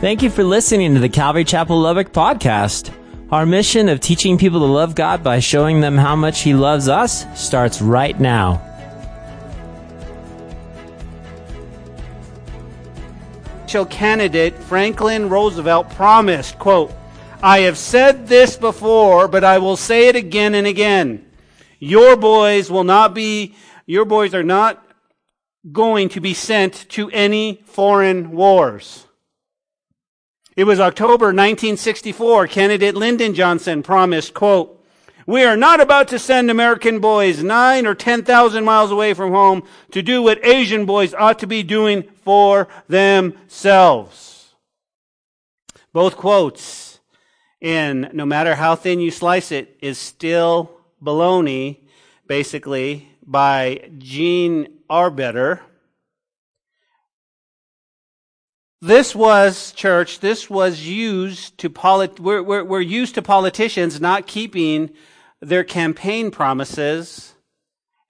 Thank you for listening to the Calvary Chapel Lubbock podcast. Our mission of teaching people to love God by showing them how much He loves us starts right now. candidate Franklin Roosevelt promised, quote, I have said this before, but I will say it again and again. Your boys will not be, your boys are not going to be sent to any foreign wars. It was October 1964. Candidate Lyndon Johnson promised, quote, we are not about to send American boys nine or 10,000 miles away from home to do what Asian boys ought to be doing for themselves. Both quotes, and no matter how thin you slice it, is still baloney, basically, by Gene Arbetter, This was, church, this was used to, polit- we're, we're, we're used to politicians not keeping their campaign promises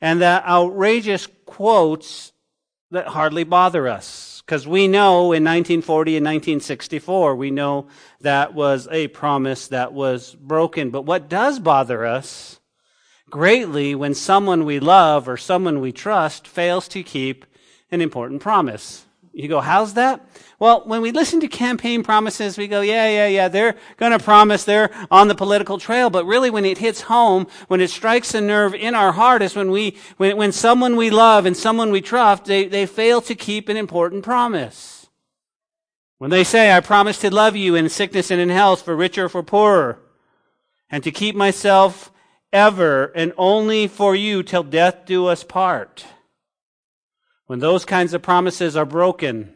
and the outrageous quotes that hardly bother us. Because we know in 1940 and 1964, we know that was a promise that was broken. But what does bother us greatly when someone we love or someone we trust fails to keep an important promise? You go, how's that? Well, when we listen to campaign promises, we go, yeah, yeah, yeah, they're going to promise they're on the political trail. But really, when it hits home, when it strikes a nerve in our heart, is when we, when, when someone we love and someone we trust, they, they fail to keep an important promise. When they say, I promise to love you in sickness and in health, for richer or for poorer, and to keep myself ever and only for you till death do us part. When those kinds of promises are broken,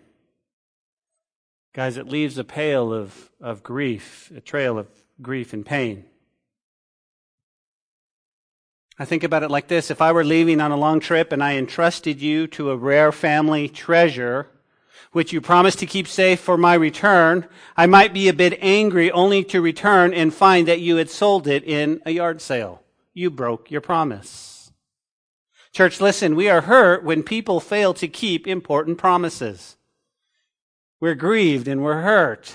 guys, it leaves a pail of, of grief, a trail of grief and pain. I think about it like this if I were leaving on a long trip and I entrusted you to a rare family treasure, which you promised to keep safe for my return, I might be a bit angry only to return and find that you had sold it in a yard sale. You broke your promise. Church, listen, we are hurt when people fail to keep important promises. We're grieved and we're hurt.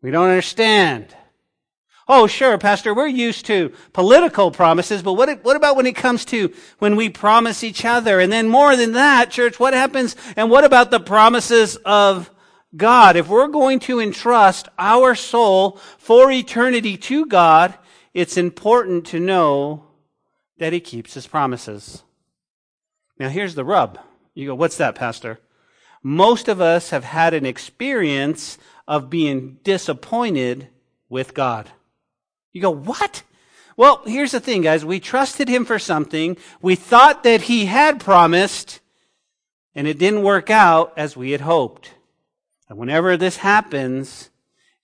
We don't understand. Oh, sure, Pastor, we're used to political promises, but what, what about when it comes to when we promise each other? And then more than that, church, what happens? And what about the promises of God? If we're going to entrust our soul for eternity to God, it's important to know that He keeps His promises. Now, here's the rub. You go, what's that, Pastor? Most of us have had an experience of being disappointed with God. You go, what? Well, here's the thing, guys. We trusted Him for something. We thought that He had promised, and it didn't work out as we had hoped. And whenever this happens,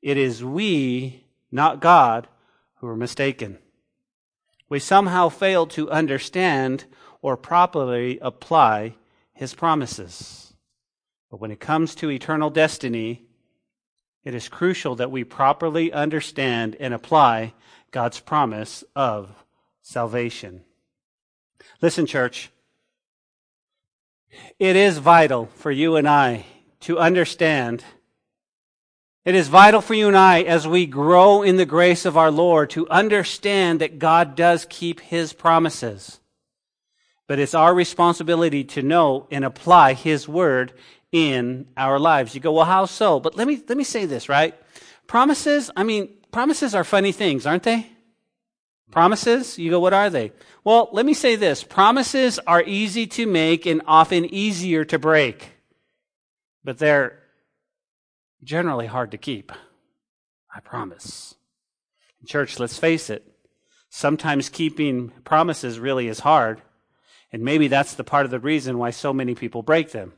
it is we, not God, who are mistaken. We somehow fail to understand or properly apply his promises. But when it comes to eternal destiny, it is crucial that we properly understand and apply God's promise of salvation. Listen, church. It is vital for you and I to understand. It is vital for you and I as we grow in the grace of our Lord to understand that God does keep his promises. But it's our responsibility to know and apply His Word in our lives. You go, well, how so? But let me, let me say this, right? Promises, I mean, promises are funny things, aren't they? Promises? You go, what are they? Well, let me say this. Promises are easy to make and often easier to break. But they're generally hard to keep. I promise. Church, let's face it. Sometimes keeping promises really is hard. And maybe that's the part of the reason why so many people break them.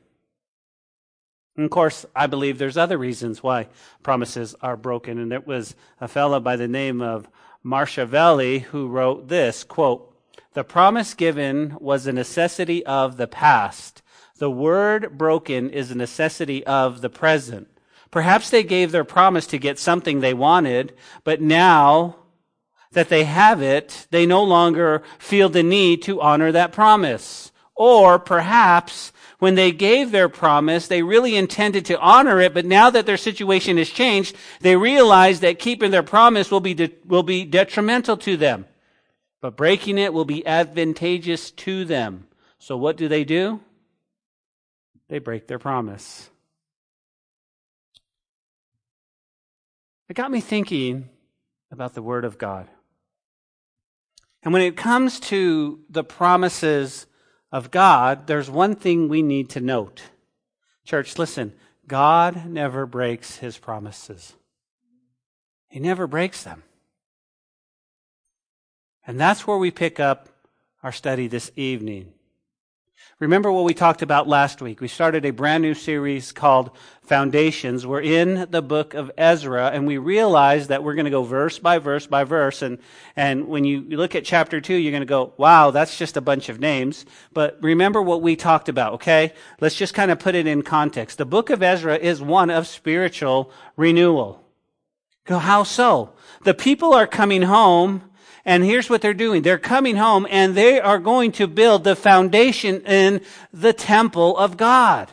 And of course, I believe there's other reasons why promises are broken. And it was a fellow by the name of Machiavelli who wrote this quote, The promise given was a necessity of the past. The word broken is a necessity of the present. Perhaps they gave their promise to get something they wanted, but now that they have it, they no longer feel the need to honor that promise. Or perhaps when they gave their promise, they really intended to honor it, but now that their situation has changed, they realize that keeping their promise will be, de- will be detrimental to them. But breaking it will be advantageous to them. So what do they do? They break their promise. It got me thinking about the Word of God. And when it comes to the promises of God, there's one thing we need to note. Church, listen, God never breaks his promises. He never breaks them. And that's where we pick up our study this evening. Remember what we talked about last week. We started a brand new series called Foundations. We're in the book of Ezra, and we realized that we're going to go verse by verse by verse. And, and when you look at chapter two, you're going to go, wow, that's just a bunch of names. But remember what we talked about, okay? Let's just kind of put it in context. The book of Ezra is one of spiritual renewal. Go, how so? The people are coming home and here's what they're doing. They're coming home and they are going to build the foundation in the temple of God.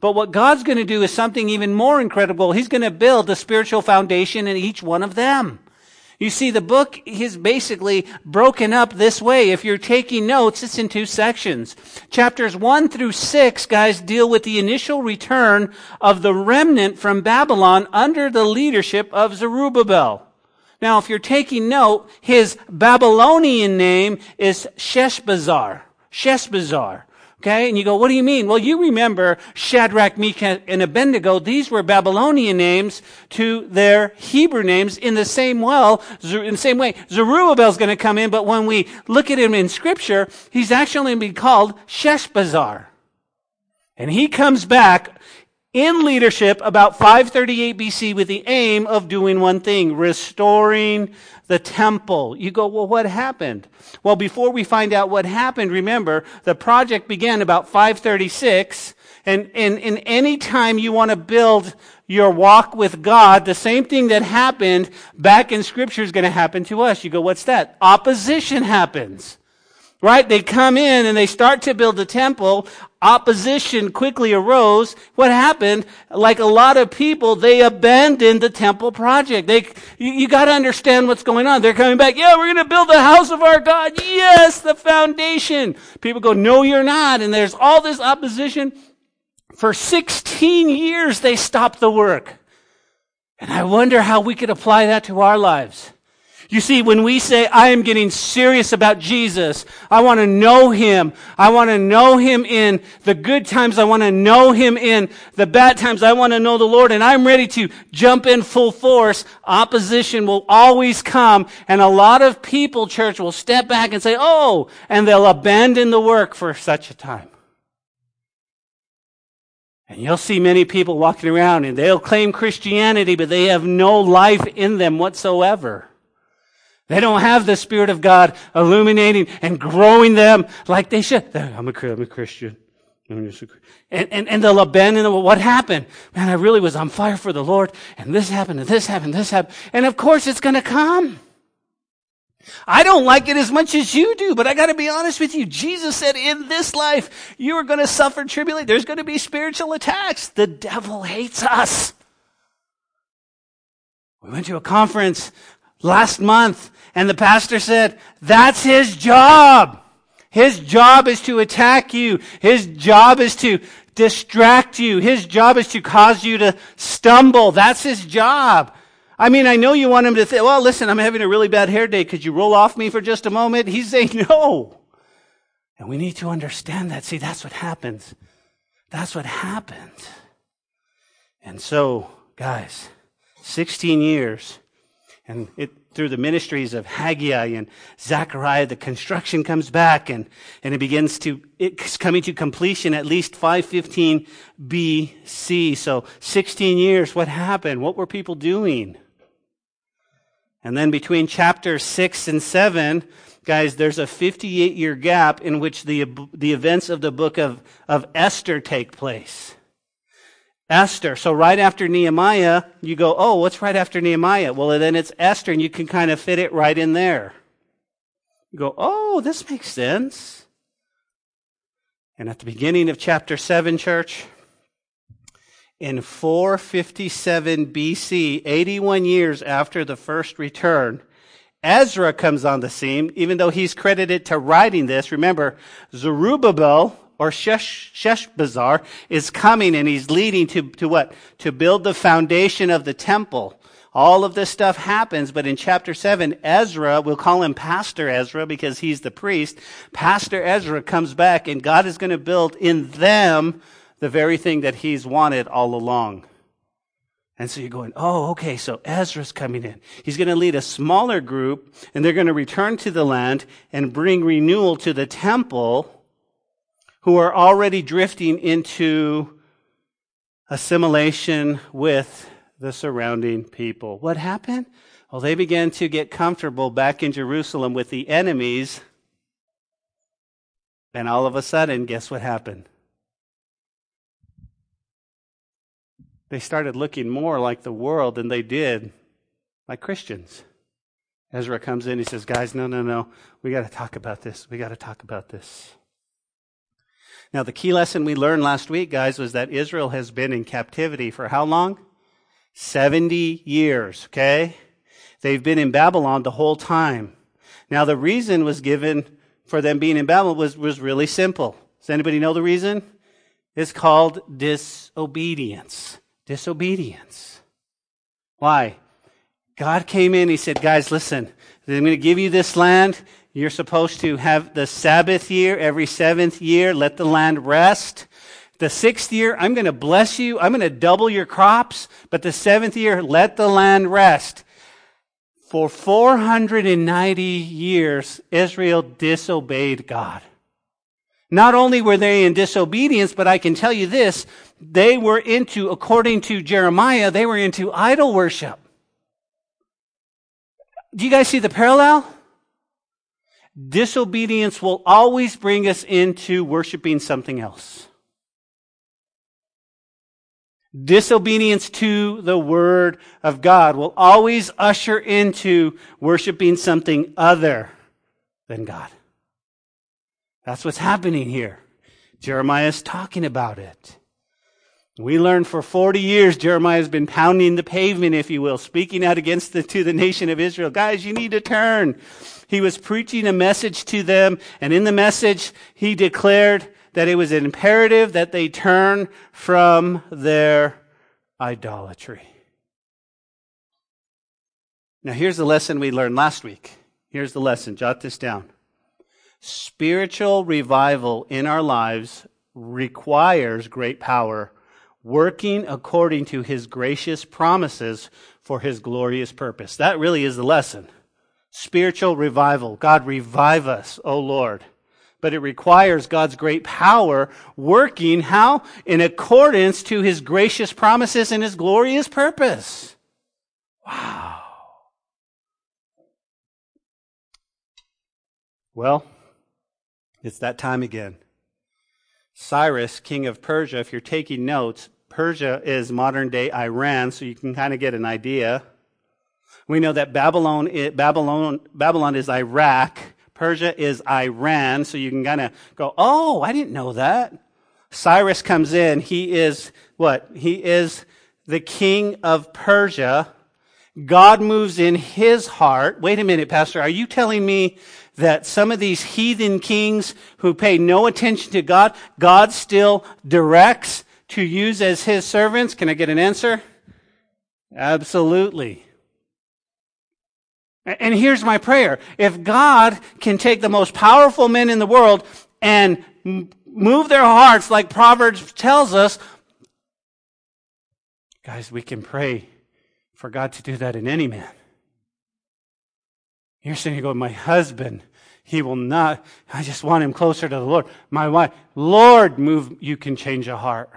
But what God's going to do is something even more incredible. He's going to build the spiritual foundation in each one of them. You see, the book is basically broken up this way. If you're taking notes, it's in two sections. Chapters 1 through 6, guys, deal with the initial return of the remnant from Babylon under the leadership of Zerubbabel. Now, if you're taking note, his Babylonian name is Sheshbazzar. Sheshbazzar. Okay, and you go, what do you mean? Well, you remember Shadrach, Meshach, and Abednego. These were Babylonian names to their Hebrew names in the same well, in the same way. Zerubbabel's going to come in, but when we look at him in Scripture, he's actually going to be called Sheshbazzar. And he comes back in leadership about 538 BC with the aim of doing one thing, restoring the temple. You go, well, what happened? Well, before we find out what happened, remember, the project began about 536. And, and, and any time you want to build your walk with God, the same thing that happened back in scripture is going to happen to us. You go, what's that? Opposition happens. Right? They come in and they start to build the temple. Opposition quickly arose. What happened? Like a lot of people, they abandoned the temple project. They, you, you gotta understand what's going on. They're coming back. Yeah, we're gonna build the house of our God. Yes, the foundation. People go, no, you're not. And there's all this opposition. For 16 years, they stopped the work. And I wonder how we could apply that to our lives. You see, when we say, I am getting serious about Jesus, I want to know Him. I want to know Him in the good times. I want to know Him in the bad times. I want to know the Lord and I'm ready to jump in full force. Opposition will always come and a lot of people, church, will step back and say, oh, and they'll abandon the work for such a time. And you'll see many people walking around and they'll claim Christianity, but they have no life in them whatsoever. They don't have the Spirit of God illuminating and growing them like they should. I'm a, I'm a Christian. And, and, and they'll abandon. What happened? Man, I really was on fire for the Lord, and this happened, and this happened, this happened. And of course it's gonna come. I don't like it as much as you do, but I gotta be honest with you. Jesus said in this life, you are gonna suffer tribulation. There's gonna be spiritual attacks. The devil hates us. We went to a conference last month and the pastor said, that's his job. His job is to attack you. His job is to distract you. His job is to cause you to stumble. That's his job. I mean, I know you want him to think, well, listen, I'm having a really bad hair day. Could you roll off me for just a moment? He's saying no. And we need to understand that. See, that's what happens. That's what happened. And so, guys, 16 years, and it, through the ministries of Haggai and Zechariah, the construction comes back and, and it begins to, it's coming to completion at least 515 BC. So 16 years, what happened? What were people doing? And then between chapter 6 and 7, guys, there's a 58 year gap in which the, the events of the book of, of Esther take place. Esther. So right after Nehemiah, you go, oh, what's right after Nehemiah? Well, then it's Esther, and you can kind of fit it right in there. You go, oh, this makes sense. And at the beginning of chapter 7, church, in 457 BC, 81 years after the first return, Ezra comes on the scene, even though he's credited to writing this. Remember, Zerubbabel or Shesh, Sheshbazzar is coming and he's leading to, to what? To build the foundation of the temple. All of this stuff happens, but in chapter 7, Ezra, we'll call him Pastor Ezra because he's the priest. Pastor Ezra comes back and God is going to build in them the very thing that he's wanted all along. And so you're going, oh, okay, so Ezra's coming in. He's going to lead a smaller group and they're going to return to the land and bring renewal to the temple who are already drifting into assimilation with the surrounding people. What happened? Well, they began to get comfortable back in Jerusalem with the enemies. And all of a sudden, guess what happened? They started looking more like the world than they did like Christians. Ezra comes in, he says, Guys, no, no, no. We got to talk about this. We got to talk about this. Now, the key lesson we learned last week, guys, was that Israel has been in captivity for how long? 70 years, okay? They've been in Babylon the whole time. Now, the reason was given for them being in Babylon was, was really simple. Does anybody know the reason? It's called disobedience. Disobedience. Why? God came in, He said, guys, listen, I'm going to give you this land. You're supposed to have the Sabbath year every seventh year. Let the land rest. The sixth year, I'm going to bless you. I'm going to double your crops. But the seventh year, let the land rest. For 490 years, Israel disobeyed God. Not only were they in disobedience, but I can tell you this, they were into, according to Jeremiah, they were into idol worship. Do you guys see the parallel? Disobedience will always bring us into worshiping something else. Disobedience to the Word of God will always usher into worshiping something other than God. That's what's happening here. Jeremiah is talking about it. We learned for 40 years Jeremiah has been pounding the pavement, if you will, speaking out against the, to the nation of Israel. Guys, you need to turn. He was preaching a message to them, and in the message, he declared that it was imperative that they turn from their idolatry. Now, here's the lesson we learned last week. Here's the lesson. Jot this down. Spiritual revival in our lives requires great power, working according to his gracious promises for his glorious purpose. That really is the lesson. Spiritual revival. God, revive us, O Lord but it requires God's great power working how? In accordance to his gracious promises and his glorious purpose. Wow. Well, it's that time again. Cyrus, king of Persia, if you're taking notes, Persia is modern day Iran, so you can kind of get an idea. We know that Babylon, Babylon, Babylon is Iraq. Persia is Iran, so you can kind of go, oh, I didn't know that. Cyrus comes in. He is what? He is the king of Persia. God moves in his heart. Wait a minute, Pastor. Are you telling me that some of these heathen kings who pay no attention to God, God still directs to use as his servants? Can I get an answer? Absolutely. And here's my prayer. If God can take the most powerful men in the world and move their hearts like Proverbs tells us, guys, we can pray for God to do that in any man. You're saying, you go, my husband, he will not, I just want him closer to the Lord. My wife, Lord, move, you can change a heart.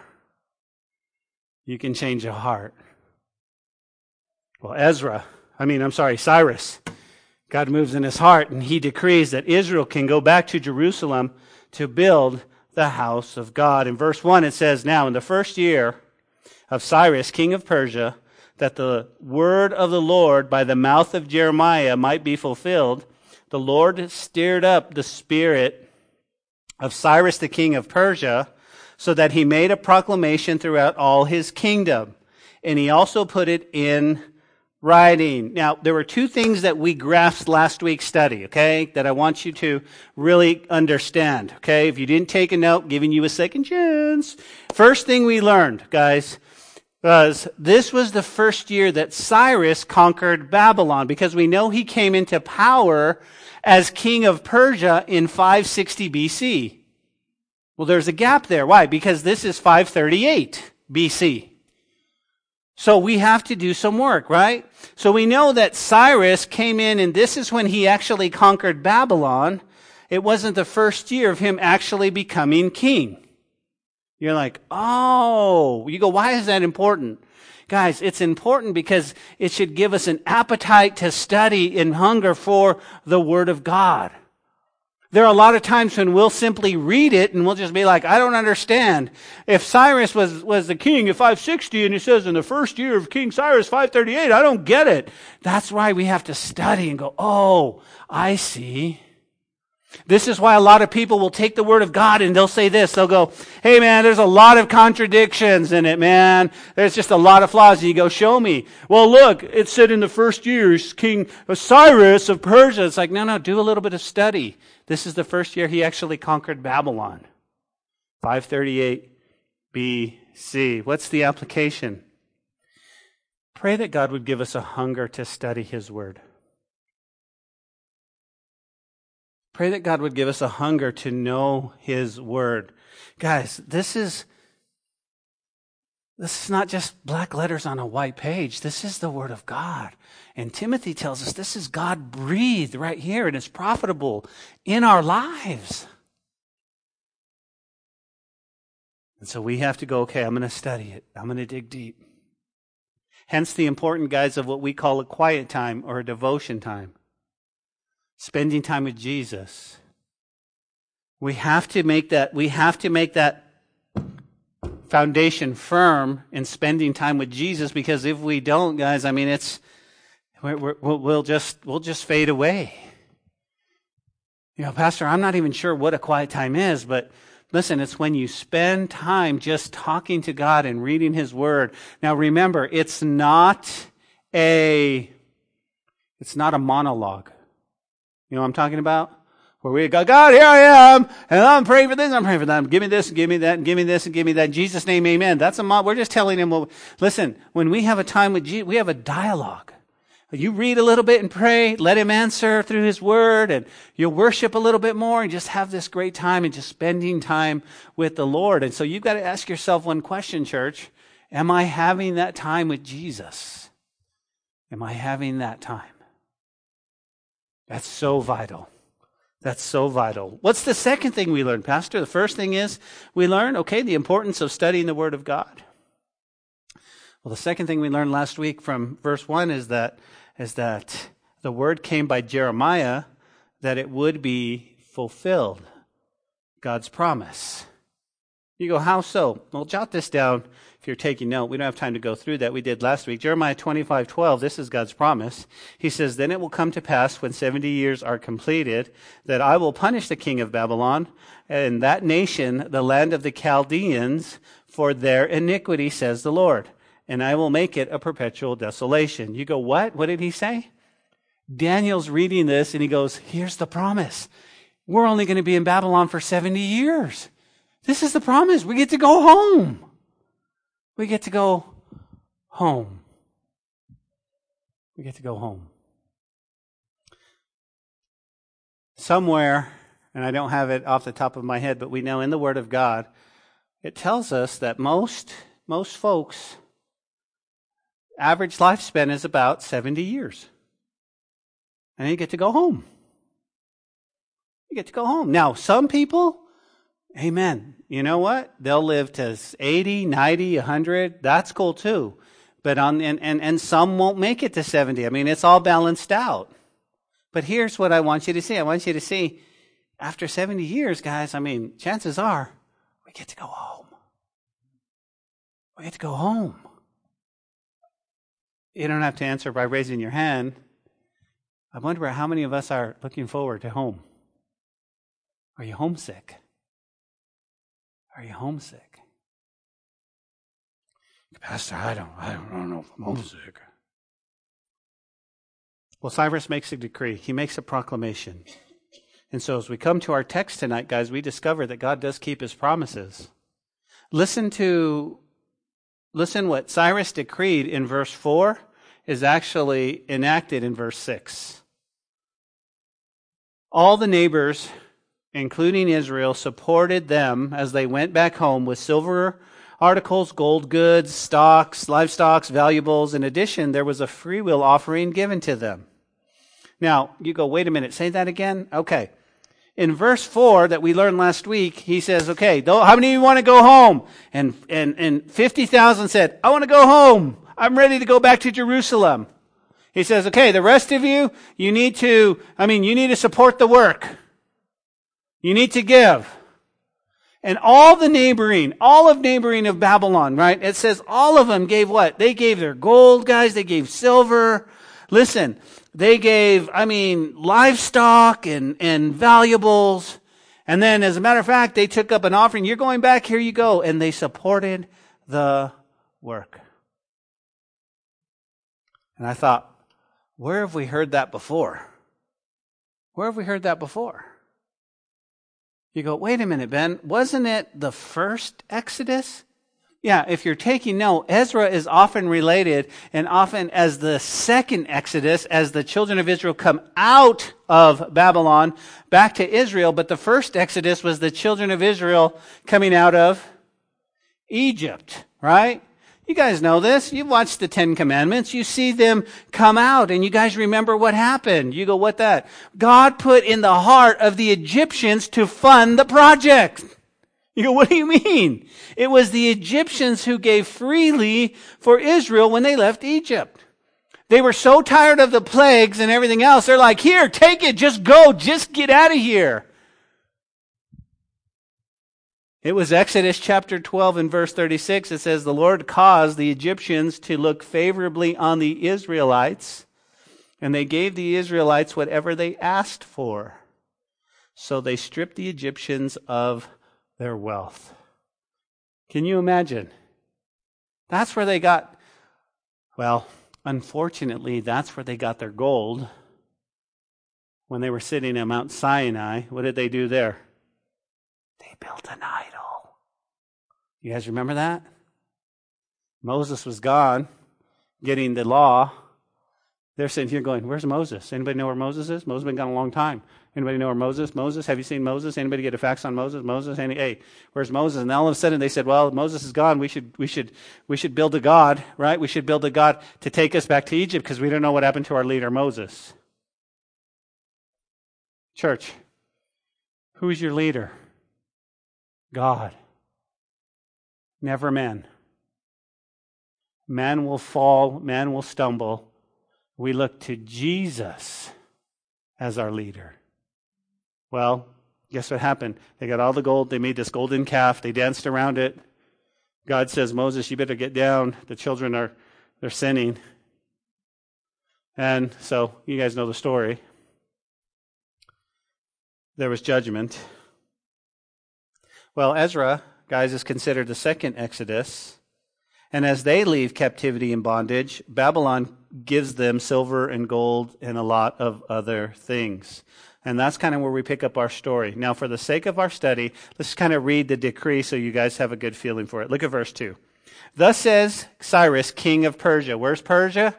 You can change a heart. Well, Ezra, I mean, I'm sorry, Cyrus. God moves in his heart and he decrees that Israel can go back to Jerusalem to build the house of God. In verse 1, it says, Now, in the first year of Cyrus, king of Persia, that the word of the Lord by the mouth of Jeremiah might be fulfilled, the Lord stirred up the spirit of Cyrus the king of Persia, so that he made a proclamation throughout all his kingdom. And he also put it in writing. Now, there were two things that we grasped last week's study, okay, that I want you to really understand, okay? If you didn't take a note, giving you a second chance. First thing we learned, guys, was this was the first year that Cyrus conquered Babylon because we know he came into power as king of Persia in 560 BC. Well, there's a gap there. Why? Because this is 538 BC. So we have to do some work, right? So we know that Cyrus came in and this is when he actually conquered Babylon. It wasn't the first year of him actually becoming king. You're like, oh, you go, why is that important? Guys, it's important because it should give us an appetite to study and hunger for the Word of God. There are a lot of times when we'll simply read it and we'll just be like, I don't understand. If Cyrus was, was the king of 560 and he says in the first year of King Cyrus 538, I don't get it. That's why we have to study and go, oh, I see. This is why a lot of people will take the word of God and they'll say this. They'll go, Hey man, there's a lot of contradictions in it, man. There's just a lot of flaws. And you go, show me. Well, look, it said in the first years, King Cyrus of Persia. It's like, no, no, do a little bit of study. This is the first year he actually conquered Babylon. 538 BC. What's the application? Pray that God would give us a hunger to study his word. Pray that God would give us a hunger to know His Word. Guys, this is, this is not just black letters on a white page. This is the Word of God. And Timothy tells us this is God breathed right here and it's profitable in our lives. And so we have to go, okay, I'm going to study it. I'm going to dig deep. Hence the important, guys, of what we call a quiet time or a devotion time spending time with Jesus. We have to make that, we have to make that foundation firm in spending time with Jesus because if we don't, guys, I mean, it's, we will just, we'll just fade away. You know, Pastor, I'm not even sure what a quiet time is, but listen, it's when you spend time just talking to God and reading His Word. Now remember, it's not a, it's not a monologue. You know what I'm talking about? Where we go, God, here I am, and I'm praying for this, I'm praying for that. Give me this, and give me that, and give me this, and give me that. In Jesus' name, amen. That's a, we're just telling him, well, listen, when we have a time with Jesus, we have a dialogue. You read a little bit and pray, let him answer through his word, and you'll worship a little bit more and just have this great time and just spending time with the Lord. And so you've got to ask yourself one question, church. Am I having that time with Jesus? Am I having that time? That's so vital. That's so vital. What's the second thing we learn, Pastor? The first thing is we learn, okay, the importance of studying the Word of God. Well, the second thing we learned last week from verse 1 is that, is that the word came by Jeremiah that it would be fulfilled. God's promise. You go, how so? Well, jot this down if you're taking note, we don't have time to go through that. We did last week. Jeremiah 25, 12, this is God's promise. He says, Then it will come to pass when 70 years are completed that I will punish the king of Babylon and that nation, the land of the Chaldeans, for their iniquity, says the Lord. And I will make it a perpetual desolation. You go, what? What did he say? Daniel's reading this and he goes, Here's the promise. We're only going to be in Babylon for 70 years. This is the promise. We get to go home. We get to go home. We get to go home. Somewhere, and I don't have it off the top of my head, but we know in the Word of God, it tells us that most, most folks, average lifespan is about 70 years. And you get to go home. You get to go home. Now, some people, Amen. You know what? They'll live to 80, 90, 100. That's cool too. But on, and, and, and some won't make it to 70. I mean, it's all balanced out. But here's what I want you to see. I want you to see after 70 years, guys, I mean, chances are we get to go home. We get to go home. You don't have to answer by raising your hand. I wonder how many of us are looking forward to home. Are you homesick? Are you homesick? Pastor, I don't, I don't know if I'm hmm. homesick. Well, Cyrus makes a decree. He makes a proclamation. And so as we come to our text tonight, guys, we discover that God does keep his promises. Listen to, listen what Cyrus decreed in verse 4 is actually enacted in verse 6. All the neighbors, including Israel, supported them as they went back home with silver articles, gold goods, stocks, livestock, valuables. In addition, there was a freewill offering given to them. Now, you go, wait a minute, say that again? Okay. In verse 4 that we learned last week, he says, okay, how many of you want to go home? And, and, and 50,000 said, I want to go home. I'm ready to go back to Jerusalem. He says, okay, the rest of you, you need to, I mean, you need to support the work. You need to give. And all the neighboring, all of neighboring of Babylon, right? It says all of them gave what? They gave their gold, guys. They gave silver. Listen, they gave, I mean, livestock and, and valuables. And then, as a matter of fact, they took up an offering. You're going back, here you go. And they supported the work. And I thought, where have we heard that before? Where have we heard that before? You go, wait a minute, Ben, wasn't it the first Exodus? Yeah, if you're taking note, Ezra is often related and often as the second Exodus, as the children of Israel come out of Babylon back to Israel. But the first Exodus was the children of Israel coming out of Egypt, right? You guys know this. You've watched the Ten Commandments. You see them come out and you guys remember what happened. You go, what that? God put in the heart of the Egyptians to fund the project. You go, what do you mean? It was the Egyptians who gave freely for Israel when they left Egypt. They were so tired of the plagues and everything else. They're like, here, take it. Just go. Just get out of here. It was Exodus chapter 12 and verse 36. It says, The Lord caused the Egyptians to look favorably on the Israelites, and they gave the Israelites whatever they asked for. So they stripped the Egyptians of their wealth. Can you imagine? That's where they got, well, unfortunately, that's where they got their gold. When they were sitting at Mount Sinai, what did they do there? They built an idol. You guys remember that? Moses was gone getting the law. They're sitting here going, Where's Moses? Anybody know where Moses is? Moses has been gone a long time. Anybody know where Moses? Moses? Have you seen Moses? Anybody get a fax on Moses? Moses? Any, hey, where's Moses? And all of a sudden they said, Well, Moses is gone. We should we should we should build a God, right? We should build a God to take us back to Egypt because we don't know what happened to our leader Moses. Church, who's your leader? God. Never man. Man will fall, man will stumble. We look to Jesus as our leader. Well, guess what happened? They got all the gold. They made this golden calf. They danced around it. God says, Moses, you better get down. The children are they're sinning. And so you guys know the story. There was judgment. Well, Ezra, guys, is considered the second Exodus. And as they leave captivity and bondage, Babylon gives them silver and gold and a lot of other things. And that's kind of where we pick up our story. Now, for the sake of our study, let's kind of read the decree so you guys have a good feeling for it. Look at verse 2. Thus says Cyrus, king of Persia. Where's Persia?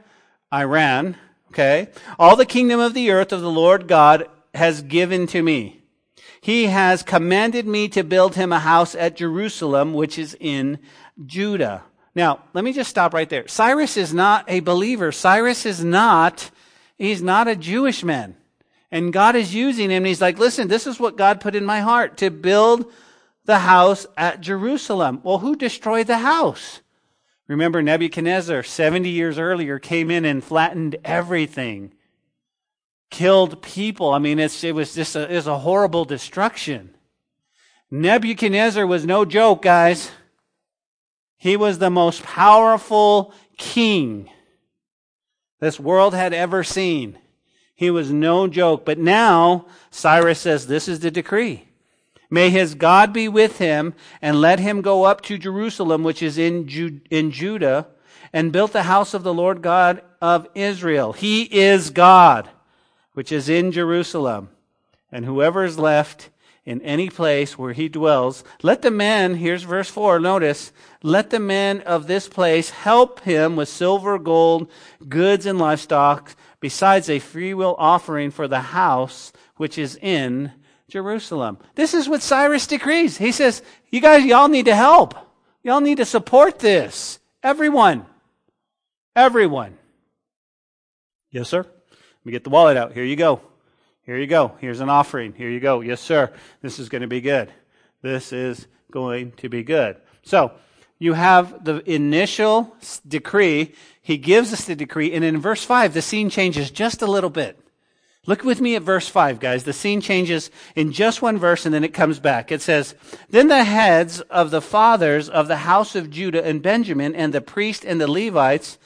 Iran. Okay. All the kingdom of the earth of the Lord God has given to me. He has commanded me to build him a house at Jerusalem, which is in Judah. Now, let me just stop right there. Cyrus is not a believer. Cyrus is not, he's not a Jewish man. And God is using him. And he's like, listen, this is what God put in my heart to build the house at Jerusalem. Well, who destroyed the house? Remember, Nebuchadnezzar, 70 years earlier, came in and flattened everything killed people. I mean, it was just a, was a horrible destruction. Nebuchadnezzar was no joke, guys. He was the most powerful king this world had ever seen. He was no joke. But now, Cyrus says, this is the decree. May his God be with him, and let him go up to Jerusalem, which is in, Ju- in Judah, and build the house of the Lord God of Israel. He is God, which is in Jerusalem. And whoever is left in any place where he dwells, let the men, here's verse 4, notice, let the men of this place help him with silver, gold, goods, and livestock, besides a freewill offering for the house which is in Jerusalem. This is what Cyrus decrees. He says, you guys, y'all need to help. Y'all need to support this. Everyone. Everyone. Yes, sir. Let me get the wallet out. Here you go. Here you go. Here's an offering. Here you go. Yes, sir. This is going to be good. This is going to be good. So, you have the initial decree. He gives us the decree. And in verse 5, the scene changes just a little bit. Look with me at verse 5, guys. The scene changes in just one verse and then it comes back. It says, Then the heads of the fathers of the house of Judah and Benjamin and the priest and the Levites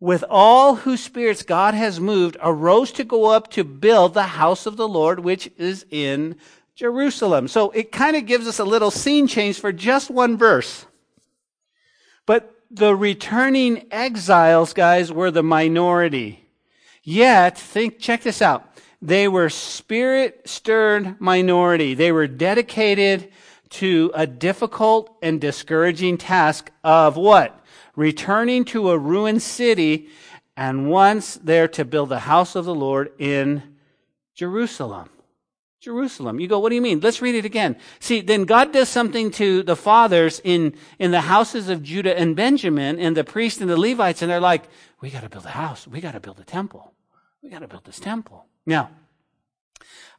with all whose spirits God has moved, arose to go up to build the house of the Lord, which is in Jerusalem. So it kind of gives us a little scene change for just one verse. But the returning exiles, guys, were the minority. Yet, think, check this out. They were spirit stirred minority. They were dedicated to a difficult and discouraging task of what? Returning to a ruined city, and once there to build the house of the Lord in Jerusalem. Jerusalem. You go, what do you mean? Let's read it again. See, then God does something to the fathers in, in the houses of Judah and Benjamin and the priests and the Levites, and they're like, we got to build a house. We got to build a temple. We got to build this temple. Now,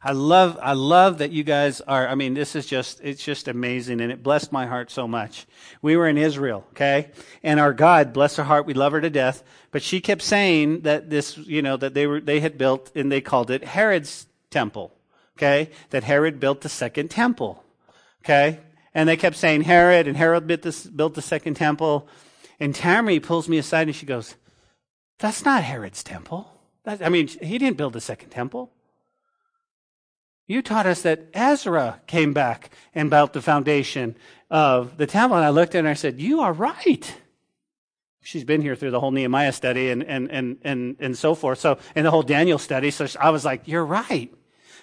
I love, I love that you guys are, I mean, this is just, it's just amazing and it blessed my heart so much. We were in Israel, okay? And our God, bless her heart, we love her to death, but she kept saying that this, you know, that they were, they had built, and they called it Herod's temple, okay? That Herod built the second temple, okay? And they kept saying Herod, and Herod built, this, built the second temple. And Tammy pulls me aside and she goes, that's not Herod's temple. That, I mean, he didn't build the second temple. You taught us that Ezra came back and built the foundation of the temple. And I looked at her and I said, You are right. She's been here through the whole Nehemiah study and, and, and, and, and so forth. So, and the whole Daniel study. So I was like, You're right.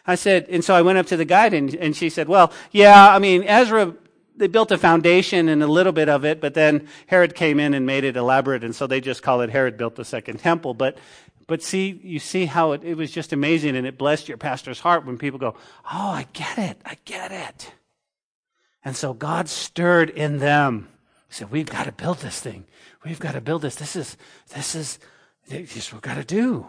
I said, and so I went up to the guide and, and she said, Well, yeah, I mean, Ezra they built a foundation and a little bit of it, but then Herod came in and made it elaborate, and so they just call it Herod built the second temple. But but see, you see how it, it was just amazing and it blessed your pastor's heart when people go, Oh, I get it. I get it. And so God stirred in them. He said, We've got to build this thing. We've got to build this. This is, this is, this is what we've got to do.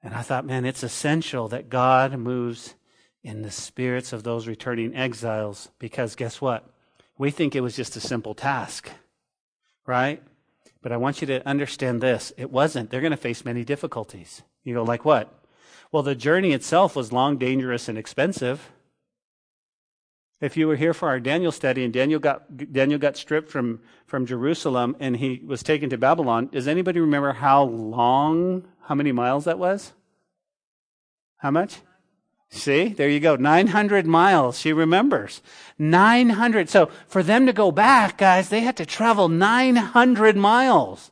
And I thought, man, it's essential that God moves in the spirits of those returning exiles because guess what? We think it was just a simple task, right? But I want you to understand this. It wasn't. They're going to face many difficulties. You go, like what? Well, the journey itself was long, dangerous, and expensive. If you were here for our Daniel study and Daniel got, Daniel got stripped from, from Jerusalem and he was taken to Babylon, does anybody remember how long, how many miles that was? How much? See, there you go. 900 miles. She remembers. 900. So for them to go back, guys, they had to travel 900 miles.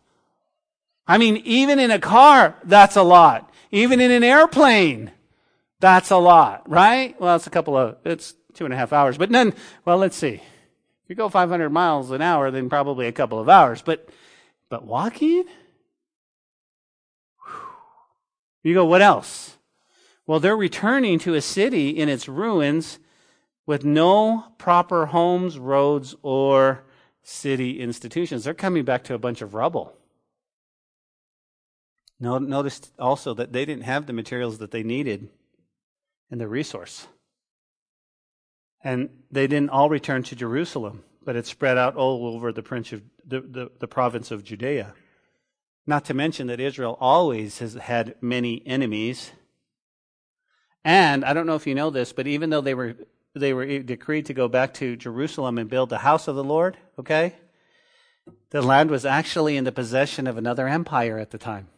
I mean, even in a car, that's a lot. Even in an airplane, that's a lot, right? Well, it's a couple of, it's two and a half hours, but none, well, let's see. If you go 500 miles an hour, then probably a couple of hours, but, but walking? You go, what else? Well, they're returning to a city in its ruins with no proper homes, roads, or city institutions. They're coming back to a bunch of rubble. Notice also that they didn't have the materials that they needed and the resource. And they didn't all return to Jerusalem, but it spread out all over the, of, the, the, the province of Judea. Not to mention that Israel always has had many enemies and I don't know if you know this, but even though they were they were decreed to go back to Jerusalem and build the house of the Lord, okay? The land was actually in the possession of another empire at the time.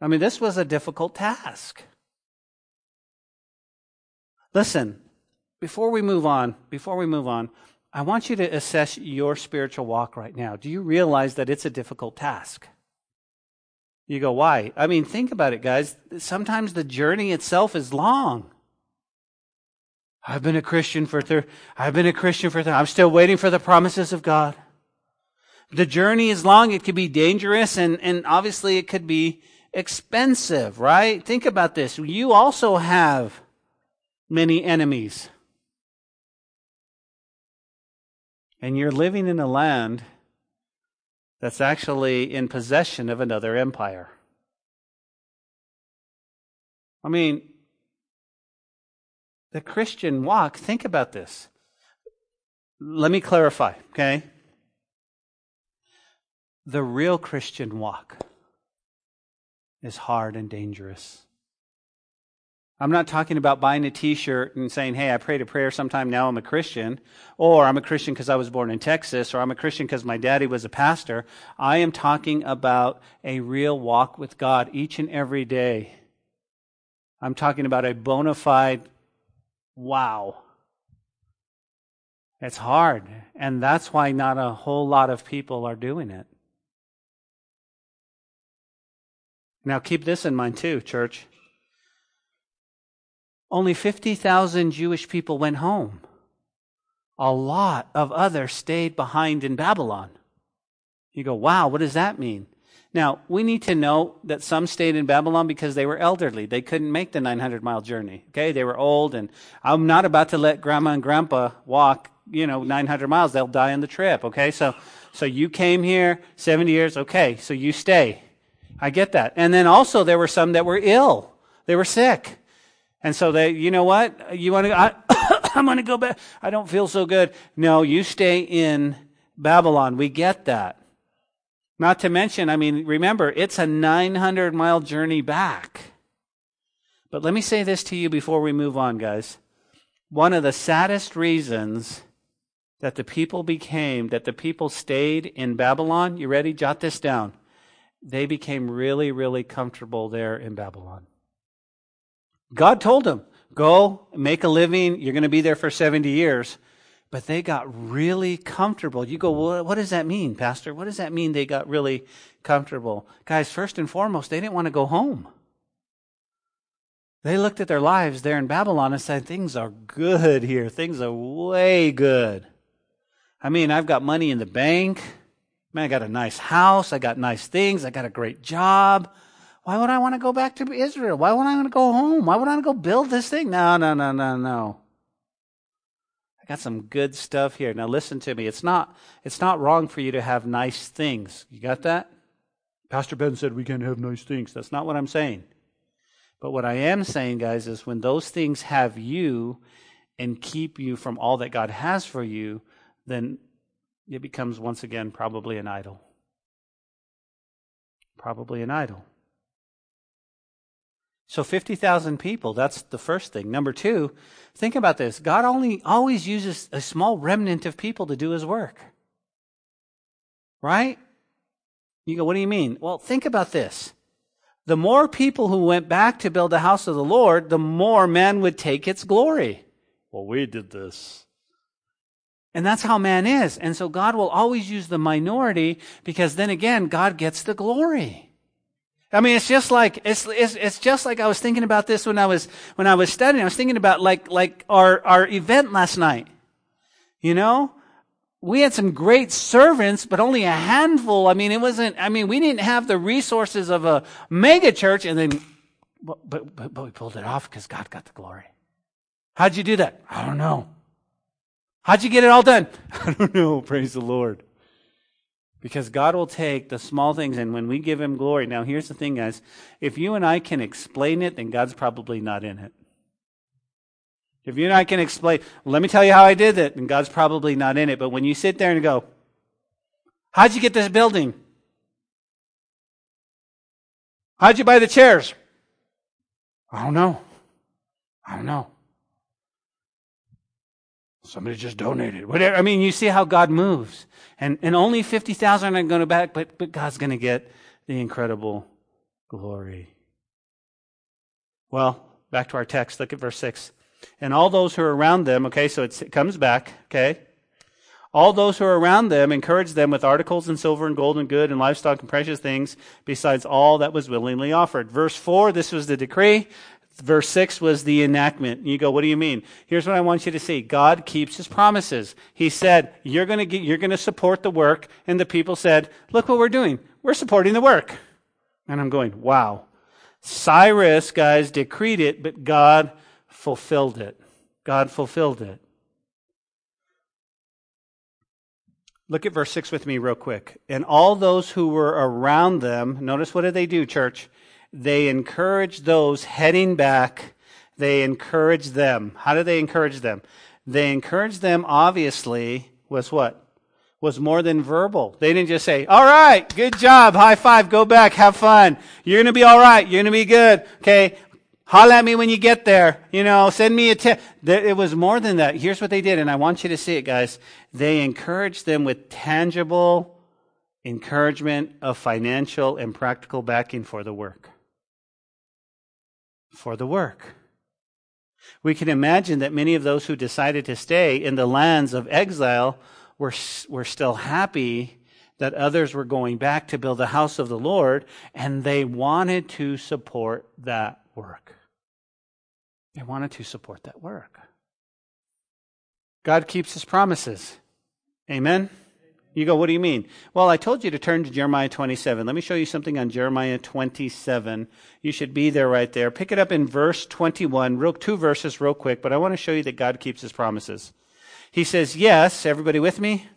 I mean, this was a difficult task. Listen, before we move on, before we move on, I want you to assess your spiritual walk right now. Do you realize that it's a difficult task? You go, why? I mean, think about it, guys. Sometimes the journey itself is long. I've been a Christian for thir- I've been a Christian for th- I'm still waiting for the promises of God. The journey is long. It could be dangerous and, and obviously it could be expensive, right? Think about this. You also have many enemies. And you're living in a land that's actually in possession of another empire. I mean, the Christian walk, think about this. Let me clarify, okay? The real Christian walk is hard and dangerous. I'm not talking about buying a t shirt and saying, hey, I prayed a prayer sometime, now I'm a Christian, or I'm a Christian because I was born in Texas, or I'm a Christian because my daddy was a pastor. I am talking about a real walk with God each and every day. I'm talking about a bona fide wow. It's hard, and that's why not a whole lot of people are doing it. Now, keep this in mind too, church. Only 50,000 Jewish people went home. A lot of others stayed behind in Babylon. You go, wow, what does that mean? Now, we need to know that some stayed in Babylon because they were elderly. They couldn't make the 900 mile journey. Okay. They were old and I'm not about to let grandma and grandpa walk, you know, 900 miles. They'll die on the trip. Okay. So, so you came here 70 years. Okay. So you stay. I get that. And then also there were some that were ill. They were sick. And so they, you know what? You want to, I'm going to go back. I don't feel so good. No, you stay in Babylon. We get that. Not to mention, I mean, remember, it's a 900 mile journey back. But let me say this to you before we move on, guys. One of the saddest reasons that the people became, that the people stayed in Babylon, you ready? Jot this down. They became really, really comfortable there in Babylon. God told them, go make a living. You're going to be there for 70 years. But they got really comfortable. You go, well, what does that mean, Pastor? What does that mean they got really comfortable? Guys, first and foremost, they didn't want to go home. They looked at their lives there in Babylon and said, things are good here. Things are way good. I mean, I've got money in the bank. Man, I got a nice house. I got nice things. I got a great job. Why would I want to go back to Israel? Why would I want to go home? Why would I want to go build this thing? No, no, no, no, no. I got some good stuff here. Now listen to me. It's not it's not wrong for you to have nice things. You got that? Pastor Ben said we can't have nice things. That's not what I'm saying. But what I am saying, guys, is when those things have you and keep you from all that God has for you, then it becomes once again probably an idol. Probably an idol. So 50,000 people, that's the first thing. Number two, think about this. God only always uses a small remnant of people to do his work. Right? You go, what do you mean? Well, think about this. The more people who went back to build the house of the Lord, the more man would take its glory. Well, we did this. And that's how man is. And so God will always use the minority because then again, God gets the glory. I mean, it's just like, it's, it's, it's just like I was thinking about this when I was, when I was studying. I was thinking about like, like our, our event last night. You know? We had some great servants, but only a handful. I mean, it wasn't, I mean, we didn't have the resources of a mega church and then, but, but, but, but we pulled it off because God got the glory. How'd you do that? I don't know. How'd you get it all done? I don't know. Praise the Lord. Because God will take the small things and when we give Him glory. Now, here's the thing, guys. If you and I can explain it, then God's probably not in it. If you and I can explain, let me tell you how I did it, and God's probably not in it. But when you sit there and go, How'd you get this building? How'd you buy the chairs? I don't know. I don't know. Somebody just donated. Whatever. I mean, you see how God moves. And, and only 50,000 are going to back, but, but God's going to get the incredible glory. Well, back to our text. Look at verse 6. And all those who are around them, okay, so it comes back, okay? All those who are around them encouraged them with articles and silver and gold and good and livestock and precious things, besides all that was willingly offered. Verse 4, this was the decree. Verse 6 was the enactment. You go, what do you mean? Here's what I want you to see. God keeps his promises. He said, you're going to get, you're going to support the work. And the people said, look what we're doing. We're supporting the work. And I'm going, wow. Cyrus, guys, decreed it, but God fulfilled it. God fulfilled it. Look at verse 6 with me, real quick. And all those who were around them, notice what did they do, church? They encourage those heading back. They encourage them. How do they encourage them? They encourage them, obviously, was what? Was more than verbal. They didn't just say, all right, good job, high five, go back, have fun. You're gonna be all right, you're gonna be good. Okay, Holla at me when you get there. You know, send me a tip. It was more than that. Here's what they did, and I want you to see it, guys. They encouraged them with tangible encouragement of financial and practical backing for the work. For the work. We can imagine that many of those who decided to stay in the lands of exile were, were still happy that others were going back to build the house of the Lord, and they wanted to support that work. They wanted to support that work. God keeps his promises. Amen? You go, what do you mean? Well, I told you to turn to Jeremiah 27. Let me show you something on Jeremiah 27. You should be there right there. Pick it up in verse 21, real, two verses real quick, but I want to show you that God keeps his promises. He says, Yes, everybody with me?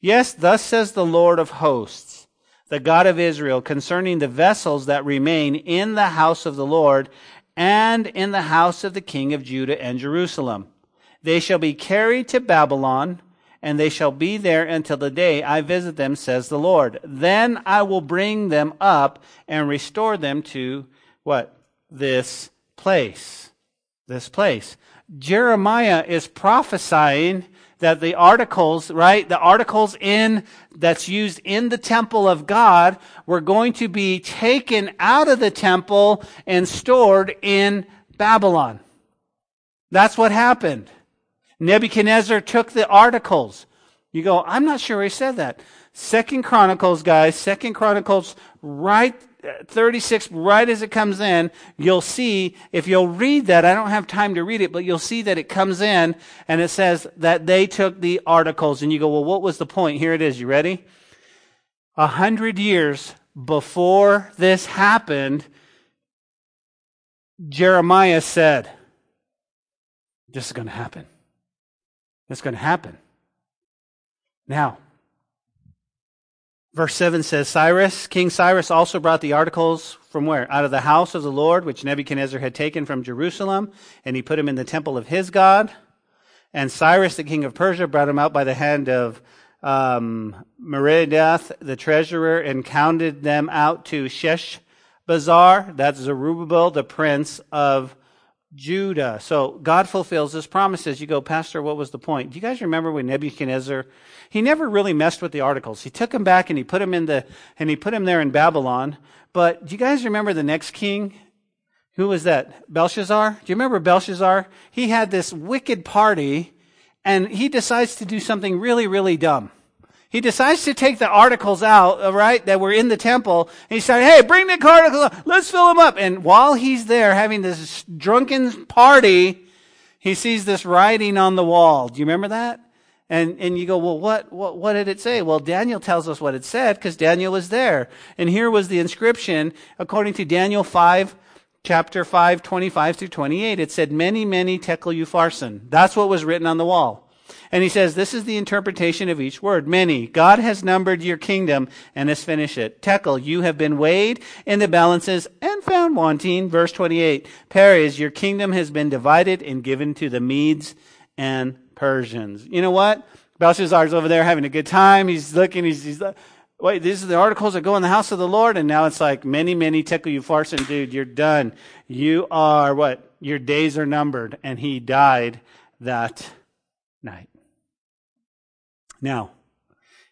Yes, thus says the Lord of hosts, the God of Israel, concerning the vessels that remain in the house of the Lord and in the house of the king of Judah and Jerusalem. They shall be carried to Babylon, and they shall be there until the day I visit them, says the Lord. Then I will bring them up and restore them to what? This place. This place. Jeremiah is prophesying that the articles, right, the articles in, that's used in the temple of God were going to be taken out of the temple and stored in Babylon. That's what happened. Nebuchadnezzar took the articles. You go, I'm not sure he said that. Second Chronicles, guys, Second Chronicles, right 36, right as it comes in, you'll see, if you'll read that, I don't have time to read it, but you'll see that it comes in and it says that they took the articles. And you go, well, what was the point? Here it is. You ready? A hundred years before this happened, Jeremiah said, this is going to happen. It's going to happen. Now, Verse 7 says, Cyrus, King Cyrus also brought the articles from where? Out of the house of the Lord, which Nebuchadnezzar had taken from Jerusalem, and he put them in the temple of his God. And Cyrus, the king of Persia, brought them out by the hand of um, the treasurer, and counted them out to Sheshbazzar, that's Zerubbabel, the prince of Judah. So God fulfills his promises. You go, Pastor, what was the point? Do you guys remember when Nebuchadnezzar, he never really messed with the articles. He took them back and he put them in the, and he put them there in Babylon. But do you guys remember the next king? Who was that? Belshazzar? Do you remember Belshazzar? He had this wicked party and he decides to do something really, really dumb. He decides to take the articles out, uh, right, that were in the temple, and he said, hey, bring the articles, let's fill them up. And while he's there having this drunken party, he sees this writing on the wall. Do you remember that? And, and you go, well, what, what, what did it say? Well, Daniel tells us what it said because Daniel was there. And here was the inscription according to Daniel 5, chapter 5, 25 through 28. It said, mene, mene tekel upharsin. That's what was written on the wall. And he says, this is the interpretation of each word. Mene. God has numbered your kingdom and has finished it. Tekel, you have been weighed in the balances and found wanting. Verse 28. Peres, your kingdom has been divided and given to the Medes and Persians. You know what? Belshazzar's over there having a good time. He's looking, he's, he's wait, these are the articles that go in the house of the Lord. And now it's like, mene, mene tekel upharsin, dude, you're done. You are what? Your days are numbered. And he died that night. Now,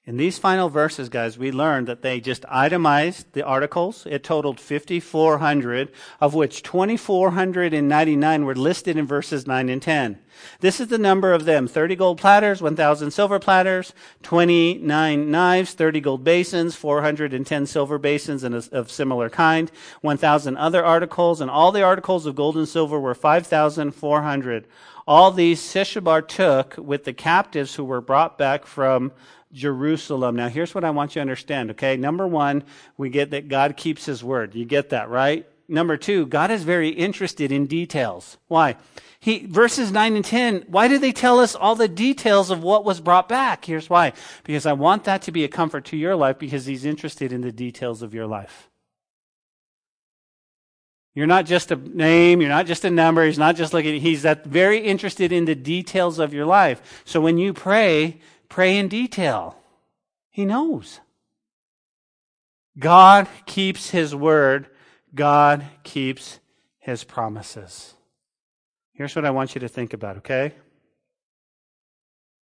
In these final verses, guys, we learned that they just itemized the articles. It totaled 5,400, of which 2,499 were listed in verses 9 and 10. This is the number of them 30 gold platters, 1,000 silver platters, 29 knives, 30 gold basins, 410 silver basins of similar kind, 1,000 other articles, and all the articles of gold and silver were 5,400. All these Sheshbazzar took with the captives who were brought back from Jerusalem. Now, here's what I want you to understand, okay? Number one, we get that God keeps his word. You get that, right? Number two, God is very interested in details. Why? He, verses 9 and 10, why do they tell us all the details of what was brought back? Here's why. Because I want that to be a comfort to your life because he's interested in the details of your life. You're not just a name, you're not just a number, he's not just looking, he's that very interested in the details of your life. So when you pray, pray in detail. He knows. God keeps his word. God keeps his promises. Here's what I want you to think about, okay?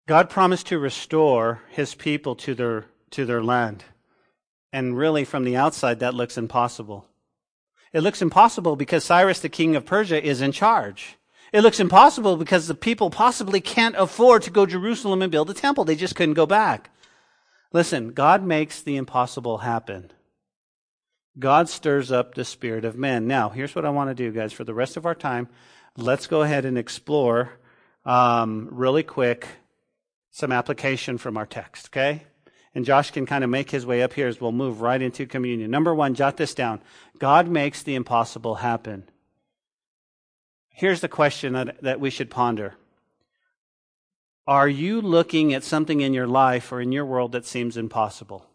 God promised to restore his people to their, to their land. And really, from the outside, that looks impossible. It looks impossible because Cyrus, the king of Persia, is in charge. It looks impossible because the people possibly can't afford to go to Jerusalem and build a temple. They just couldn't go back. Listen, God makes the impossible happen. God stirs up the spirit of men. Now, here's what I want to do, guys. For the rest of our time, let's go ahead and explore um, really quick some application from our text, okay? And Josh can kind of make his way up here as we'll move right into communion. Number one, jot this down God makes the impossible happen. Here's the question that, that we should ponder Are you looking at something in your life or in your world that seems impossible?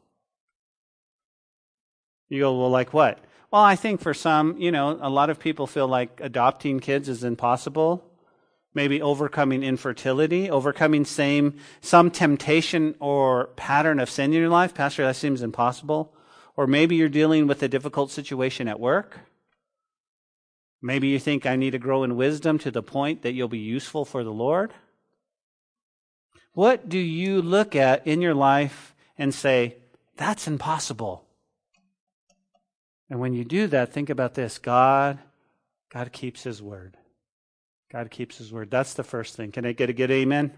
You go, well, like what? Well, I think for some, you know, a lot of people feel like adopting kids is impossible. Maybe overcoming infertility, overcoming same some temptation or pattern of sin in your life. Pastor, that seems impossible. Or maybe you're dealing with a difficult situation at work. Maybe you think I need to grow in wisdom to the point that you'll be useful for the Lord. What do you look at in your life and say, that's impossible? And when you do that, think about this God, God keeps His word. God keeps His word. That's the first thing. Can I get a good amen? amen?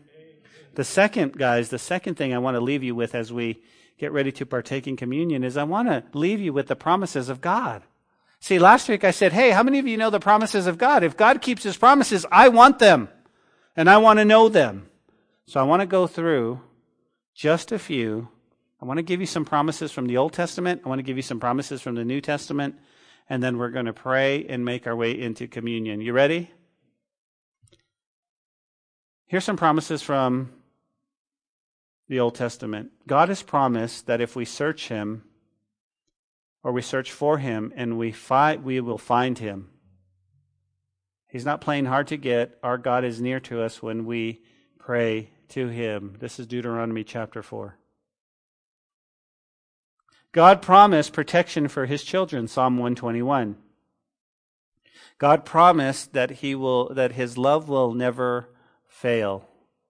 The second, guys, the second thing I want to leave you with as we get ready to partake in communion is I want to leave you with the promises of God. See, last week I said, hey, how many of you know the promises of God? If God keeps his promises, I want them. And I want to know them. So I want to go through just a few. I want to give you some promises from the Old Testament. I want to give you some promises from the New Testament. And then we're going to pray and make our way into communion. You ready? Here's some promises from the Old Testament. God has promised that if we search him, or we search for him and we find we will find him. He's not playing hard to get. Our God is near to us when we pray to him. This is Deuteronomy chapter 4. God promised protection for his children, Psalm 121. God promised that he will that his love will never fail.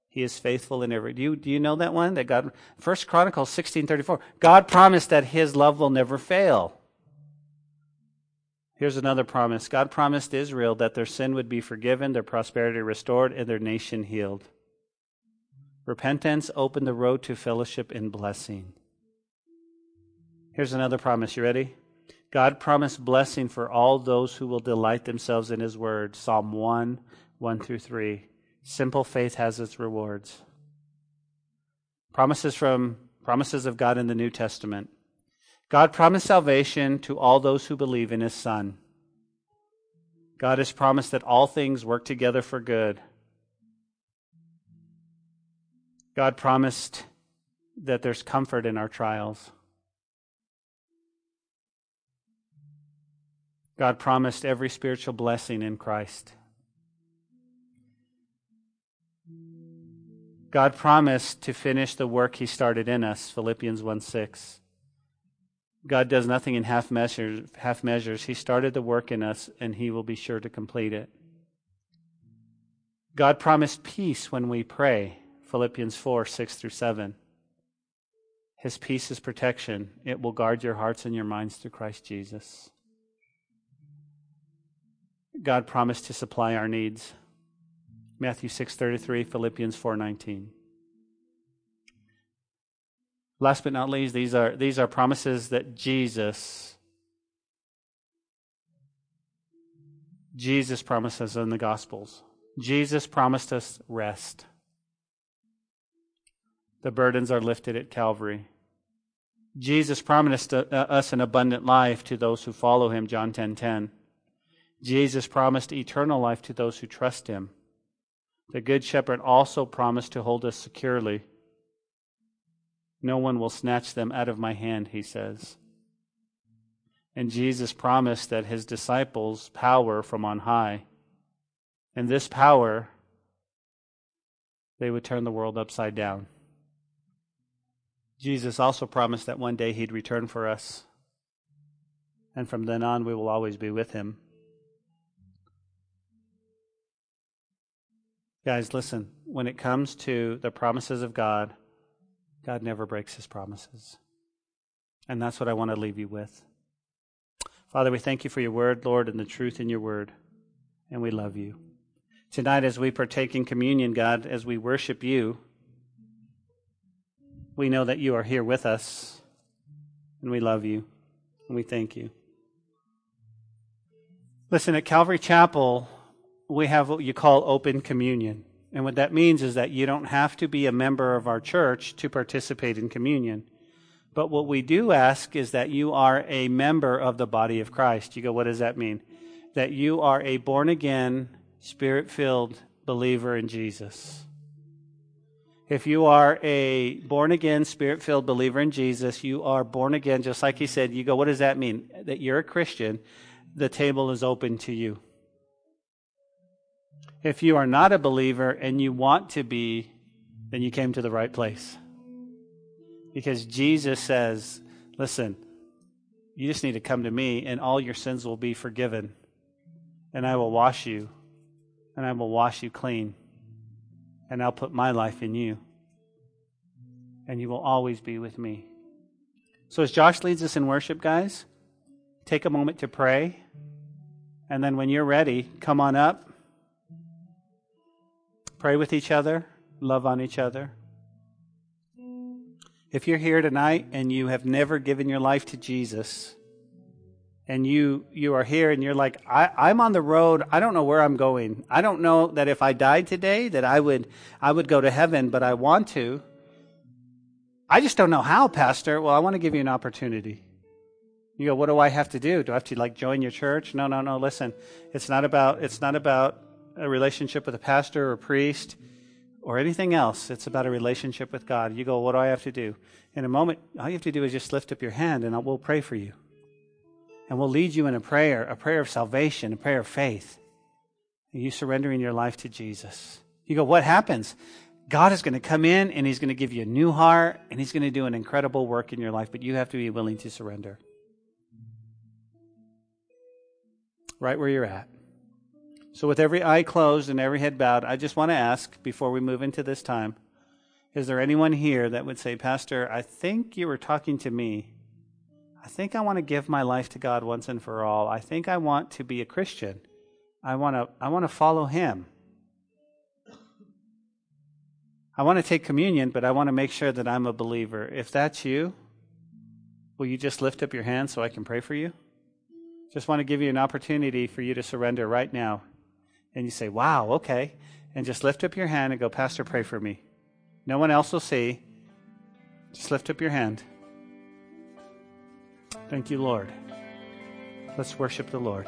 He is faithful in every. Do you, do you know that one? That God, First Chronicles sixteen thirty four. God promised that His love will never fail. Here's another promise. God promised Israel that their sin would be forgiven, their prosperity restored, and their nation healed. Repentance opened the road to fellowship and blessing. Here's another promise. You ready? God promised blessing for all those who will delight themselves in His word. Psalm 1 1 through 3. Simple faith has its rewards. Promises from promises of God in the New Testament. God promised salvation to all those who believe in his son. God has promised that all things work together for good. God promised that there's comfort in our trials. God promised every spiritual blessing in Christ. God promised to finish the work he started in us, Philippians 1 6. God does nothing in half measures, half measures. He started the work in us and he will be sure to complete it. God promised peace when we pray, Philippians 4 6 through 7. His peace is protection. It will guard your hearts and your minds through Christ Jesus. God promised to supply our needs. Matthew 6:33, Philippians 4:19. Last but not least, these are these are promises that Jesus Jesus promises in the gospels. Jesus promised us rest. The burdens are lifted at Calvary. Jesus promised uh, us an abundant life to those who follow him, John 10:10. 10, 10. Jesus promised eternal life to those who trust him. The good shepherd also promised to hold us securely. No one will snatch them out of my hand, he says. And Jesus promised that his disciples power from on high. And this power, they would turn the world upside down. Jesus also promised that one day he'd return for us. And from then on, we will always be with him. Guys, listen, when it comes to the promises of God, God never breaks his promises. And that's what I want to leave you with. Father, we thank you for your word, Lord, and the truth in your word. And we love you. Tonight, as we partake in communion, God, as we worship you, we know that you are here with us. And we love you. And we thank you. Listen, at Calvary Chapel, we have what you call open communion. And what that means is that you don't have to be a member of our church to participate in communion. But what we do ask is that you are a member of the body of Christ. You go, what does that mean? That you are a born again, spirit filled believer in Jesus. If you are a born again, spirit filled believer in Jesus, you are born again, just like he said. You go, what does that mean? That you're a Christian. The table is open to you. If you are not a believer and you want to be, then you came to the right place. Because Jesus says, listen, you just need to come to me and all your sins will be forgiven. And I will wash you. And I will wash you clean. And I'll put my life in you. And you will always be with me. So as Josh leads us in worship, guys, take a moment to pray. And then when you're ready, come on up Pray with each other, love on each other. If you're here tonight and you have never given your life to Jesus, and you you are here and you're like, I, I'm on the road, I don't know where I'm going. I don't know that if I died today that I would I would go to heaven, but I want to. I just don't know how, Pastor. Well, I want to give you an opportunity. You go, what do I have to do? Do I have to like join your church? No, no, no. Listen, it's not about it's not about a relationship with a pastor or priest or anything else. It's about a relationship with God. You go, what do I have to do? In a moment, all you have to do is just lift up your hand and we'll pray for you. And we'll lead you in a prayer, a prayer of salvation, a prayer of faith. And you surrendering your life to Jesus. You go, what happens? God is going to come in and He's going to give you a new heart and He's going to do an incredible work in your life, but you have to be willing to surrender. Right where you're at. So, with every eye closed and every head bowed, I just want to ask before we move into this time is there anyone here that would say, Pastor, I think you were talking to me? I think I want to give my life to God once and for all. I think I want to be a Christian. I want to, I want to follow Him. I want to take communion, but I want to make sure that I'm a believer. If that's you, will you just lift up your hand so I can pray for you? Just want to give you an opportunity for you to surrender right now and you say, wow, okay, and just lift up your hand and go, Pastor, pray for me. No one else will see. Just lift up your hand. Thank you, Lord. Let's worship the Lord.